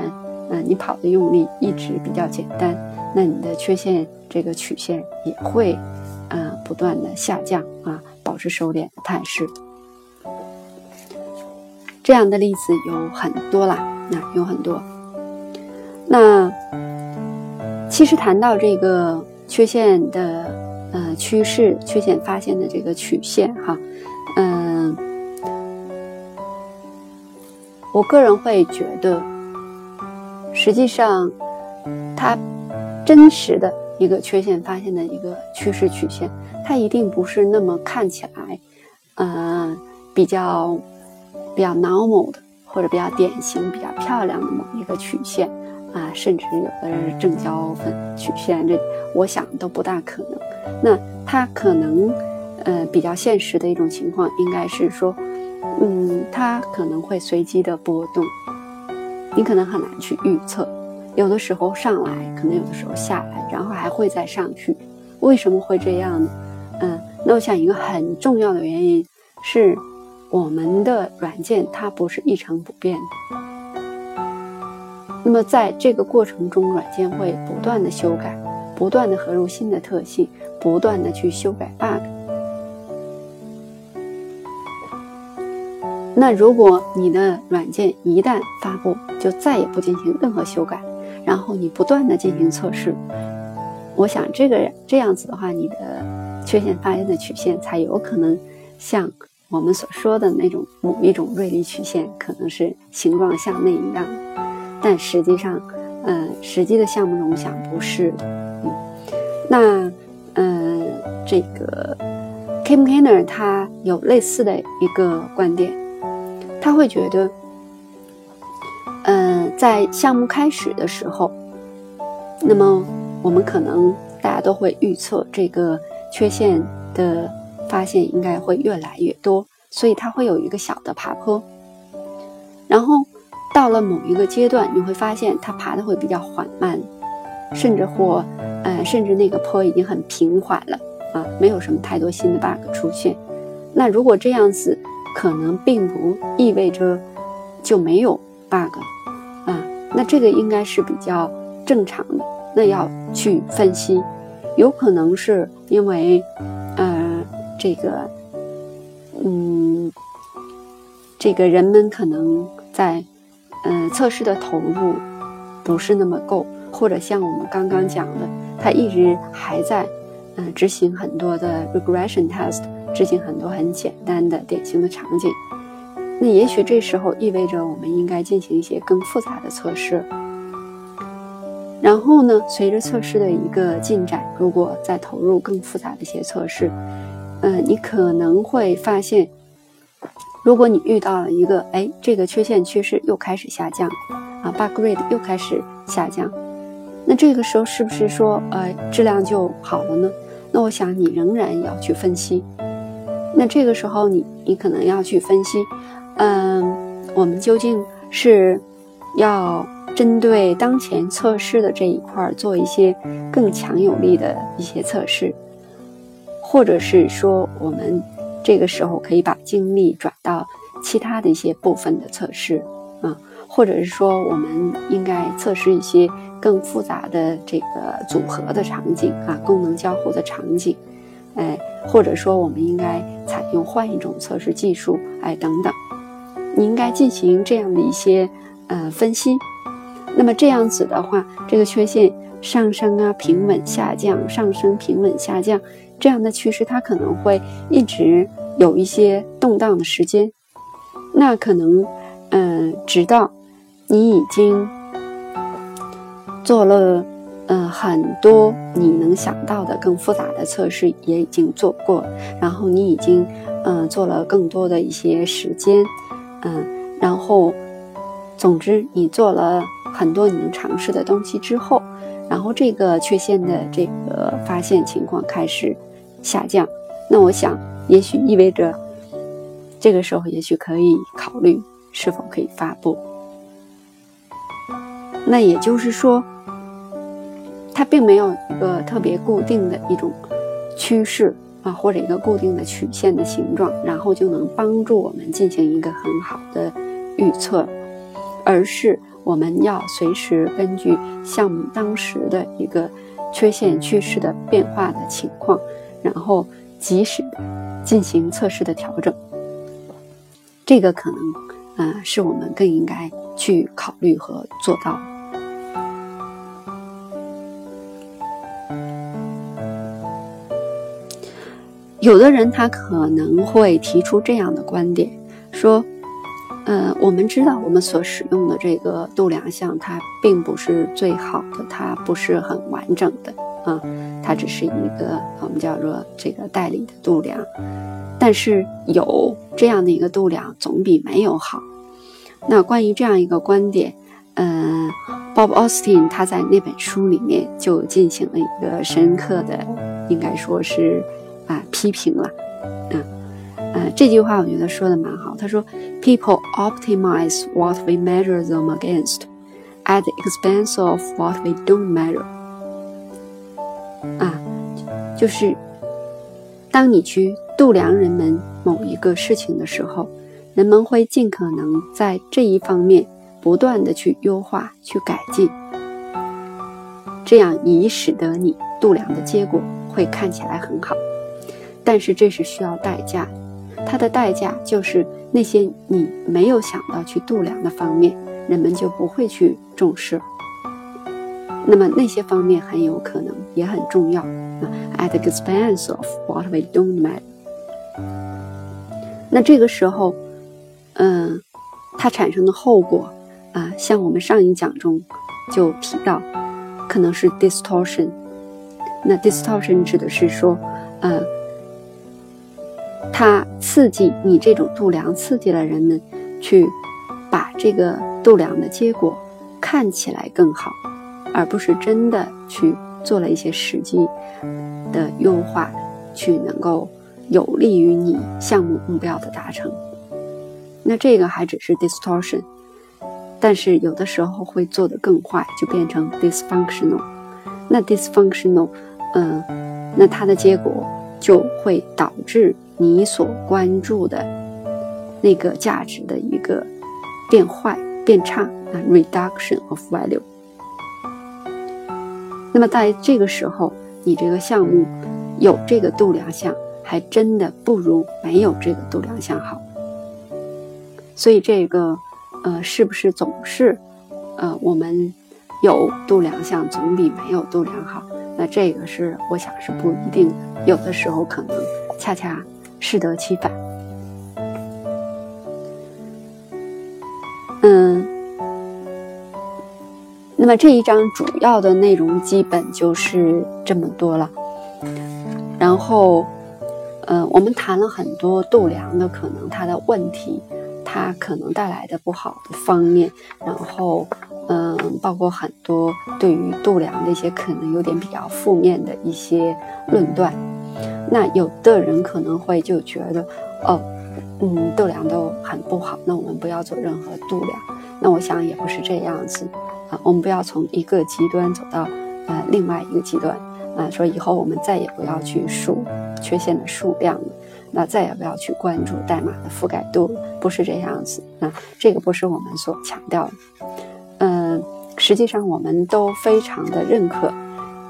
嗯，你跑的用力一直比较简单，那你的缺陷这个曲线也会，啊，不断的下降啊，保持收敛的态势。这样的例子有很多啦，那有很多。那其实谈到这个缺陷的呃趋势，缺陷发现的这个曲线哈，嗯，我个人会觉得，实际上它真实的一个缺陷发现的一个趋势曲线，它一定不是那么看起来，嗯，比较。比较 normal 的，或者比较典型、比较漂亮的某一个曲线啊，甚至有的人是正交分曲线，这我想都不大可能。那它可能，呃，比较现实的一种情况，应该是说，嗯，它可能会随机的波动，你可能很难去预测。有的时候上来，可能有的时候下来，然后还会再上去。为什么会这样呢？嗯，那我想一个很重要的原因是。我们的软件它不是一成不变的，那么在这个过程中，软件会不断的修改，不断的合入新的特性，不断的去修改 bug。那如果你的软件一旦发布，就再也不进行任何修改，然后你不断的进行测试，我想这个这样子的话，你的缺陷发现的曲线才有可能像我们所说的那种某一种锐利曲线，可能是形状像那一样，但实际上，嗯，实际的项目中想不是，嗯，那，嗯，这个 Kim Kenner 他有类似的一个观点。他会觉得，嗯，在项目开始的时候，那么我们可能大家都会预测这个缺陷的发现应该会越来越多，所以它会有一个小的爬坡。然后到了某一个阶段，你会发现它爬的会比较缓慢，甚至或，呃，甚至那个坡已经很平缓了啊，没有什么太多新的 bug 出现。那如果这样子。可能并不意味着就没有 bug 啊，那这个应该是比较正常的。那要去分析，有可能是因为，呃，这个，嗯，这个人们可能在，呃，测试的投入不是那么够，或者像我们刚刚讲的，他一直还在，嗯，执行很多的 regression test。执行很多很简单的典型的场景，那也许这时候意味着我们应该进行一些更复杂的测试。然后呢，随着测试的一个进展，如果再投入更复杂的一些测试，嗯，你可能会发现，如果你遇到了一个，哎，这个缺陷趋势又开始下降，啊，bug rate 又开始下降，那这个时候是不是说，呃，质量就好了呢？那我想你仍然要去分析。那这个时候，你你可能要去分析，嗯，我们究竟是要针对当前测试的这一块做一些更强有力的一些测试，或者是说，我们这个时候可以把精力转到其他的一些部分的测试啊，或者是说，我们应该测试一些更复杂的这个组合的场景啊，功能交互的场景。哎，或者说，我们应该采用换一种测试技术，哎，等等，你应该进行这样的一些呃分析。那么这样子的话，这个缺陷上升啊，平稳下降，上升平稳下降这样的趋势，它可能会一直有一些动荡的时间。那可能，嗯，直到你已经做了。嗯，很多你能想到的更复杂的测试也已经做过，然后你已经嗯做了更多的一些时间，嗯，然后总之你做了很多你能尝试的东西之后，然后这个缺陷的这个发现情况开始下降，那我想也许意味着这个时候也许可以考虑是否可以发布，那也就是说。它并没有一个特别固定的一种趋势啊，或者一个固定的曲线的形状，然后就能帮助我们进行一个很好的预测，而是我们要随时根据项目当时的一个缺陷趋势的变化的情况，然后及时的进行测试的调整。这个可能啊，是我们更应该去考虑和做到。有的人他可能会提出这样的观点，说，呃，我们知道我们所使用的这个度量项它并不是最好的，它不是很完整的啊，它只是一个我们叫做这个代理的度量，但是有这样的一个度量总比没有好。那关于这样一个观点，嗯，Bob Austin 他在那本书里面就进行了一个深刻的，应该说是。批评了，嗯，呃，这句话我觉得说的蛮好。他说：“People optimize what we measure them against, at the expense of what we don't measure。”啊，就是当你去度量人们某一个事情的时候，人们会尽可能在这一方面不断的去优化、去改进，这样以使得你度量的结果。会看起来很好，但是这是需要代价，它的代价就是那些你没有想到去度量的方面，人们就不会去重视。那么那些方面很有可能也很重要啊，at the expense of what we don't matter。那这个时候，嗯，它产生的后果啊，像我们上一讲中就提到，可能是 distortion。那 distortion 指的是说，呃，它刺激你这种度量，刺激了人们去把这个度量的结果看起来更好。而不是真的去做了一些实际的优化，去能够有利于你项目目标的达成。那这个还只是 distortion，但是有的时候会做得更坏，就变成 dysfunctional。那 dysfunctional，嗯，那它的结果就会导致你所关注的那个价值的一个变坏、变差啊，reduction of value。那么在这个时候，你这个项目有这个度量项，还真的不如没有这个度量项好。所以这个，呃，是不是总是，呃，我们有度量项总比没有度量好？那这个是我想是不一定，有的时候可能恰恰适得其反。嗯。那么这一章主要的内容基本就是这么多了。然后，呃，我们谈了很多度量的可能它的问题，它可能带来的不好的方面。然后，嗯，包括很多对于度量的一些可能有点比较负面的一些论断。那有的人可能会就觉得，哦，嗯，度量都很不好，那我们不要做任何度量。那我想也不是这样子。啊，我们不要从一个极端走到呃另外一个极端啊，说以后我们再也不要去数缺陷的数量了，那再也不要去关注代码的覆盖度了，不是这样子啊，这个不是我们所强调的。嗯，实际上我们都非常的认可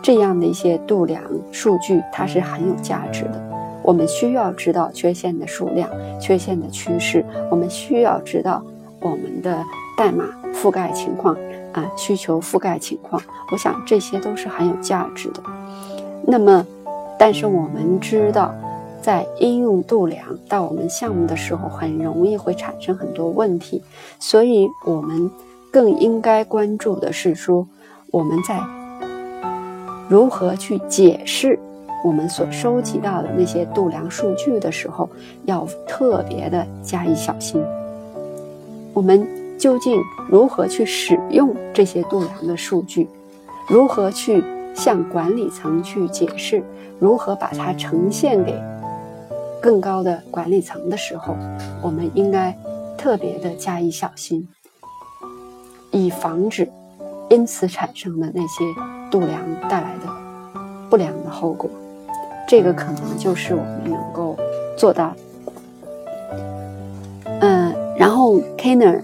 这样的一些度量数据，它是很有价值的。我们需要知道缺陷的数量、缺陷的趋势，我们需要知道我们的代码覆盖情况。啊，需求覆盖情况，我想这些都是很有价值的。那么，但是我们知道，在应用度量到我们项目的时候，很容易会产生很多问题。所以，我们更应该关注的是说，我们在如何去解释我们所收集到的那些度量数据的时候，要特别的加以小心。我们。究竟如何去使用这些度量的数据？如何去向管理层去解释？如何把它呈现给更高的管理层的时候，我们应该特别的加以小心，以防止因此产生的那些度量带来的不良的后果。这个可能就是我们能够做到。嗯，然后 Kenner。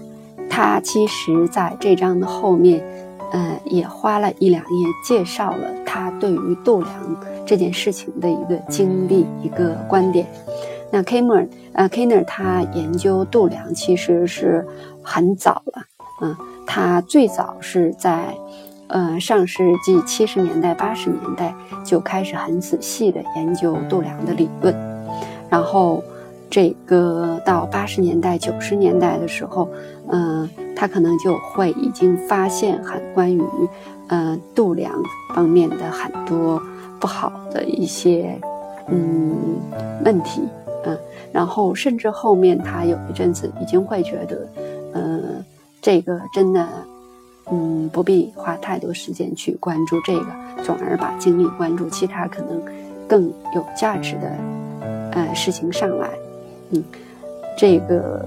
他其实在这章的后面，呃，也花了一两页介绍了他对于度量这件事情的一个经历、一个观点。那 Kamer，呃，Kaner 他研究度量其实是很早了，嗯，他最早是在，呃，上世纪七十年代、八十年代就开始很仔细的研究度量的理论，然后。这个到八十年代、九十年代的时候，嗯，他可能就会已经发现很关于，呃，度量方面的很多不好的一些，嗯，问题，嗯，然后甚至后面他有一阵子已经会觉得，嗯，这个真的，嗯，不必花太多时间去关注这个，转而把精力关注其他可能更有价值的，呃，事情上来。嗯，这个，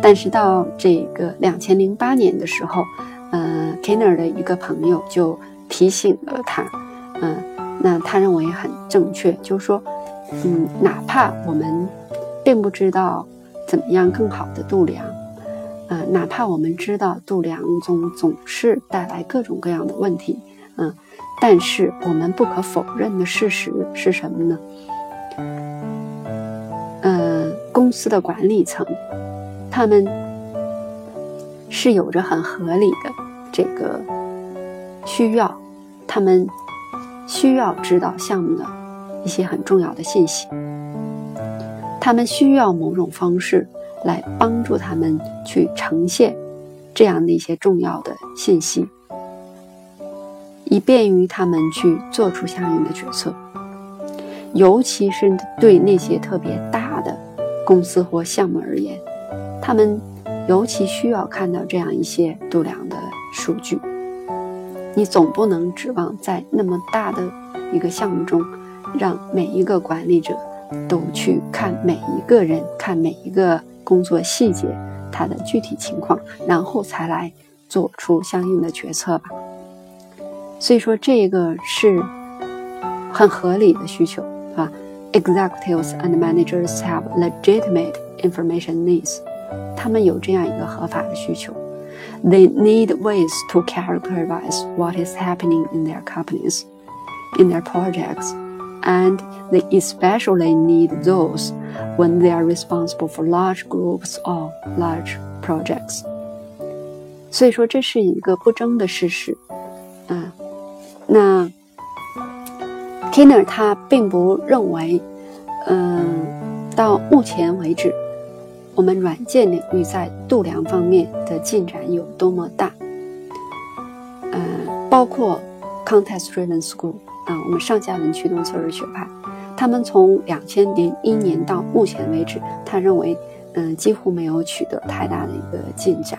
但是到这个两千零八年的时候，呃，Kenner 的一个朋友就提醒了他，嗯，那他认为很正确，就是说，嗯，哪怕我们并不知道怎么样更好的度量，呃，哪怕我们知道度量中总是带来各种各样的问题，嗯，但是我们不可否认的事实是什么呢？呃，公司的管理层，他们是有着很合理的这个需要，他们需要知道项目的一些很重要的信息，他们需要某种方式来帮助他们去呈现这样的一些重要的信息。以便于他们去做出相应的决策，尤其是对那些特别大的公司或项目而言，他们尤其需要看到这样一些度量的数据。你总不能指望在那么大的一个项目中，让每一个管理者都去看每一个人、看每一个工作细节它的具体情况，然后才来做出相应的决策吧。所以说，这个是很合理的需求啊。Executives and managers have legitimate information needs，他们有这样一个合法的需求。They need ways to characterize what is happening in their companies, in their projects, And they especially need those when they are responsible for large groups or large projects。所以说，这是一个不争的事实，嗯。那 Kinner 他并不认为，嗯，到目前为止，我们软件领域在度量方面的进展有多么大。嗯，包括 Context Driven School 啊，我们上下文驱动测试学派，他们从两千零一年到目前为止，他认为，嗯，几乎没有取得太大的一个进展。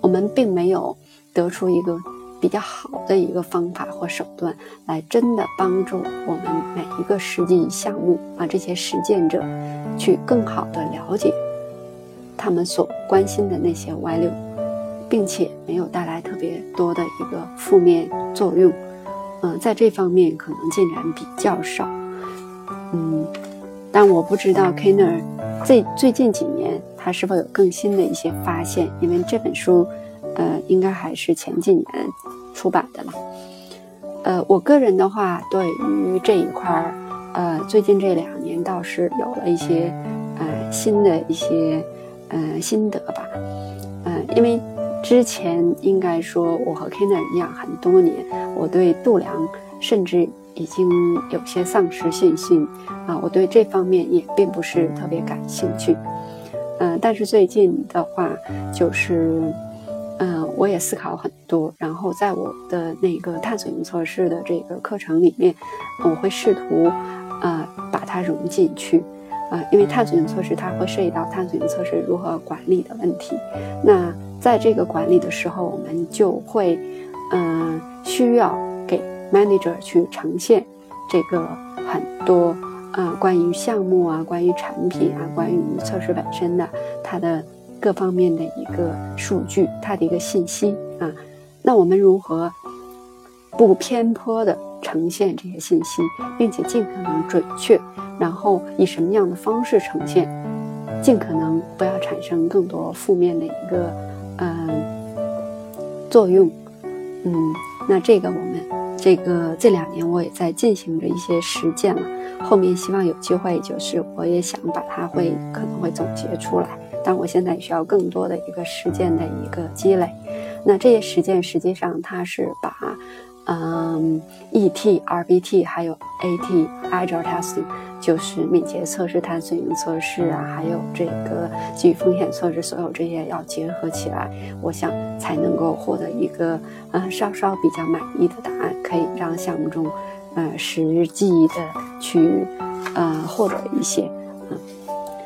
我们并没有得出一个。比较好的一个方法或手段，来真的帮助我们每一个实际项目啊，这些实践者，去更好的了解他们所关心的那些歪流，并且没有带来特别多的一个负面作用。嗯，在这方面可能进展比较少。嗯，但我不知道 Kenner 最最近几年他是否有更新的一些发现，因为这本书。呃，应该还是前几年出版的了。呃，我个人的话，对于这一块儿，呃，最近这两年倒是有了一些呃新的一些呃心得吧。嗯，因为之前应该说我和 Kenan 一样，很多年我对度量甚至已经有些丧失信心啊，我对这方面也并不是特别感兴趣。嗯，但是最近的话就是。嗯，我也思考很多，然后在我的那个探索型测试的这个课程里面，我会试图，呃，把它融进去，啊，因为探索型测试它会涉及到探索型测试如何管理的问题。那在这个管理的时候，我们就会，嗯，需要给 manager 去呈现这个很多，呃，关于项目啊，关于产品啊，关于测试本身的它的。各方面的一个数据，它的一个信息啊，那我们如何不偏颇的呈现这些信息，并且尽可能准确，然后以什么样的方式呈现，尽可能不要产生更多负面的一个嗯作用，嗯，那这个我们这个这两年我也在进行着一些实践了，后面希望有机会，就是我也想把它会可能会总结出来。但我现在需要更多的一个实践的一个积累，那这些实践实际上它是把，嗯，ET、RBT 还有 AT、Agile Testing，就是敏捷测试、探索型测试啊，还有这个基于风险测试，所有这些要结合起来，我想才能够获得一个呃稍稍比较满意的答案，可以让项目中呃实际的去呃获得一些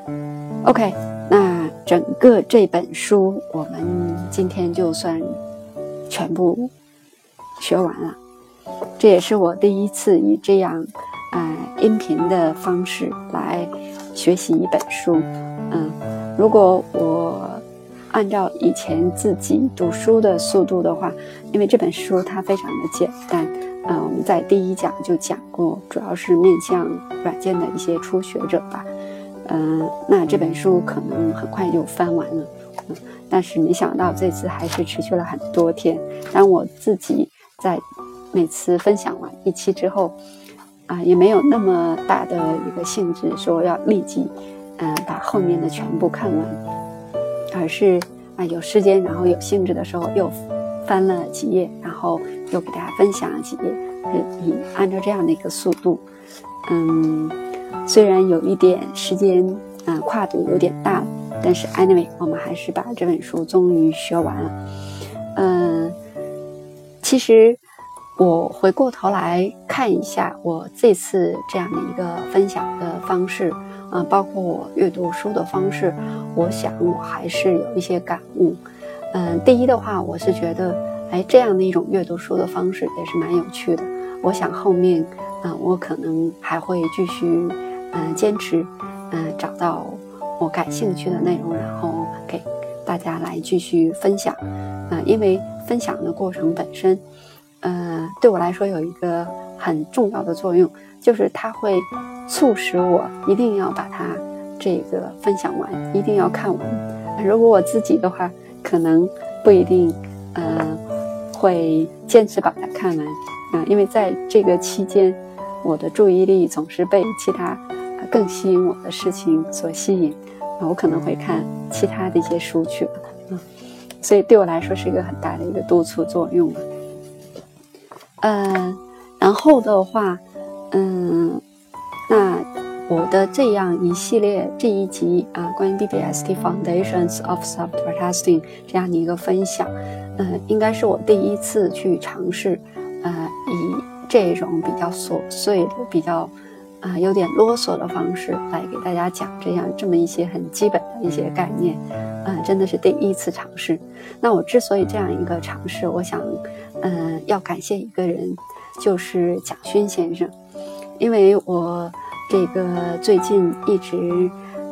嗯，OK，那。整个这本书，我们今天就算全部学完了。这也是我第一次以这样，呃，音频的方式来学习一本书。嗯，如果我按照以前自己读书的速度的话，因为这本书它非常的简单，嗯，我们在第一讲就讲过，主要是面向软件的一些初学者吧。嗯，那这本书可能很快就翻完了，嗯，但是没想到这次还是持续了很多天。当我自己在每次分享完一期之后，啊，也没有那么大的一个兴致说要立即，嗯，把后面的全部看完，而是啊有时间，然后有兴致的时候又翻了几页，然后又给大家分享了几页，以按照这样的一个速度，嗯，虽然有一点时间，嗯，跨度有点大，但是 anyway，我们还是把这本书终于学完了，嗯。其实，我回过头来看一下我这次这样的一个分享的方式，啊，包括我阅读书的方式，我想我还是有一些感悟。嗯，第一的话，我是觉得，哎，这样的一种阅读书的方式也是蛮有趣的。我想后面，嗯，我可能还会继续，嗯，坚持，嗯，找到我感兴趣的内容，然后给大家来继续分享。嗯，因为。分享的过程本身，呃，对我来说有一个很重要的作用，就是它会促使我一定要把它这个分享完，一定要看完。如果我自己的话，可能不一定，呃，会坚持把它看完，啊，因为在这个期间，我的注意力总是被其他更吸引我的事情所吸引，啊，我可能会看其他的一些书去了。所以对我来说是一个很大的一个督促作用。嗯，然后的话，嗯，那我的这样一系列这一集啊，关于 BBST Foundations of Software Testing 这样的一个分享，嗯，应该是我第一次去尝试，呃，以这种比较琐碎的、比较啊有点啰嗦的方式来给大家讲这样这么一些很基本的一些概念。嗯，真的是第一次尝试。那我之所以这样一个尝试，我想，嗯，要感谢一个人，就是蒋勋先生，因为我这个最近一直，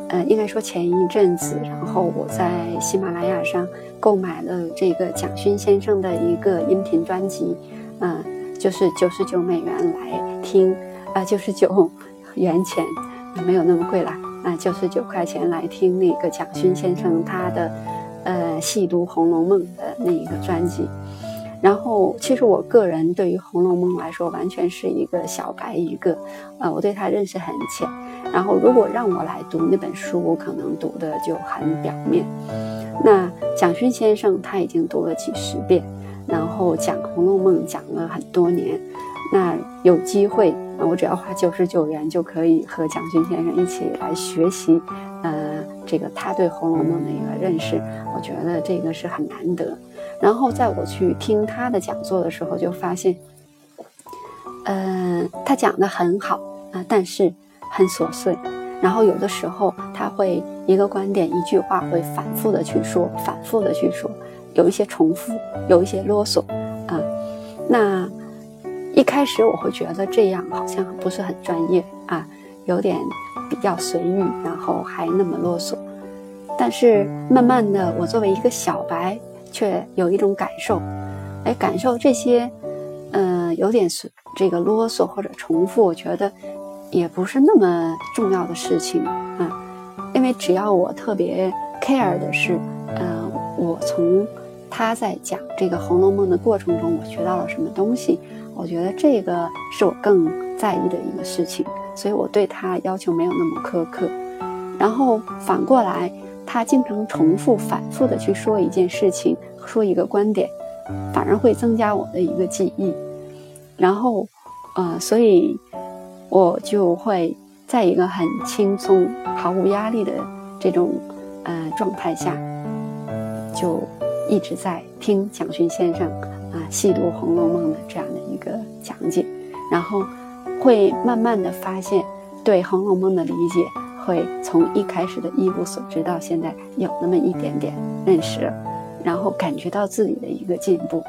呃，应该说前一阵子，然后我在喜马拉雅上购买了这个蒋勋先生的一个音频专辑，嗯，就是九十九美元来听，啊，九十九元钱，没有那么贵啦。那，九十九块钱来听那个蒋勋先生他的，呃，细读《红楼梦》的那一个专辑。然后，其实我个人对于《红楼梦》来说，完全是一个小白一个，呃，我对他认识很浅。然后，如果让我来读那本书，我可能读的就很表面。那蒋勋先生他已经读了几十遍，然后讲《红楼梦》讲了很多年。那有机会。我只要花九十九元就可以和蒋勋先生一起来学习，呃，这个他对《红楼梦》的一个认识，我觉得这个是很难得。然后在我去听他的讲座的时候，就发现，嗯，他讲的很好啊，但是很琐碎。然后有的时候他会一个观点一句话会反复的去说，反复的去说，有一些重复，有一些啰嗦啊，那。一开始我会觉得这样好像不是很专业啊，有点比较随意，然后还那么啰嗦。但是慢慢的，我作为一个小白，却有一种感受，哎，感受这些，嗯，有点随这个啰嗦或者重复，我觉得也不是那么重要的事情啊。因为只要我特别 care 的是，嗯，我从他在讲这个《红楼梦》的过程中，我学到了什么东西。我觉得这个是我更在意的一个事情，所以我对他要求没有那么苛刻。然后反过来，他经常重复、反复的去说一件事情，说一个观点，反而会增加我的一个记忆。然后，呃，所以我就会在一个很轻松、毫无压力的这种呃状态下，就一直在听蒋勋先生。啊，细读《红楼梦》的这样的一个讲解，然后会慢慢的发现，对《红楼梦》的理解会从一开始的一无所知到现在有那么一点点认识，然后感觉到自己的一个进步，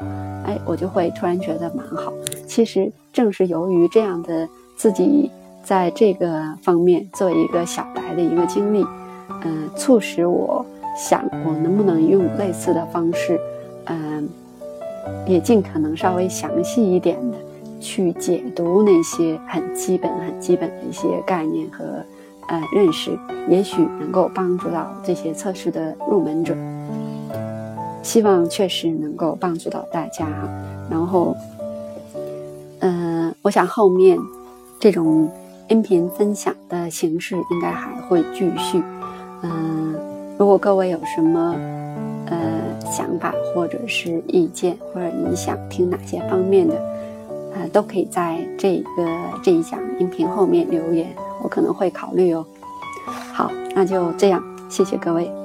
哎，我就会突然觉得蛮好。其实正是由于这样的自己在这个方面做一个小白的一个经历，嗯，促使我想我能不能用类似的方式，嗯。也尽可能稍微详细一点的去解读那些很基本、很基本的一些概念和呃认识，也许能够帮助到这些测试的入门者。希望确实能够帮助到大家。然后，嗯，我想后面这种音频分享的形式应该还会继续。嗯，如果各位有什么想法或者是意见，或者你想听哪些方面的，呃，都可以在这个这一讲音频后面留言，我可能会考虑哦。好，那就这样，谢谢各位。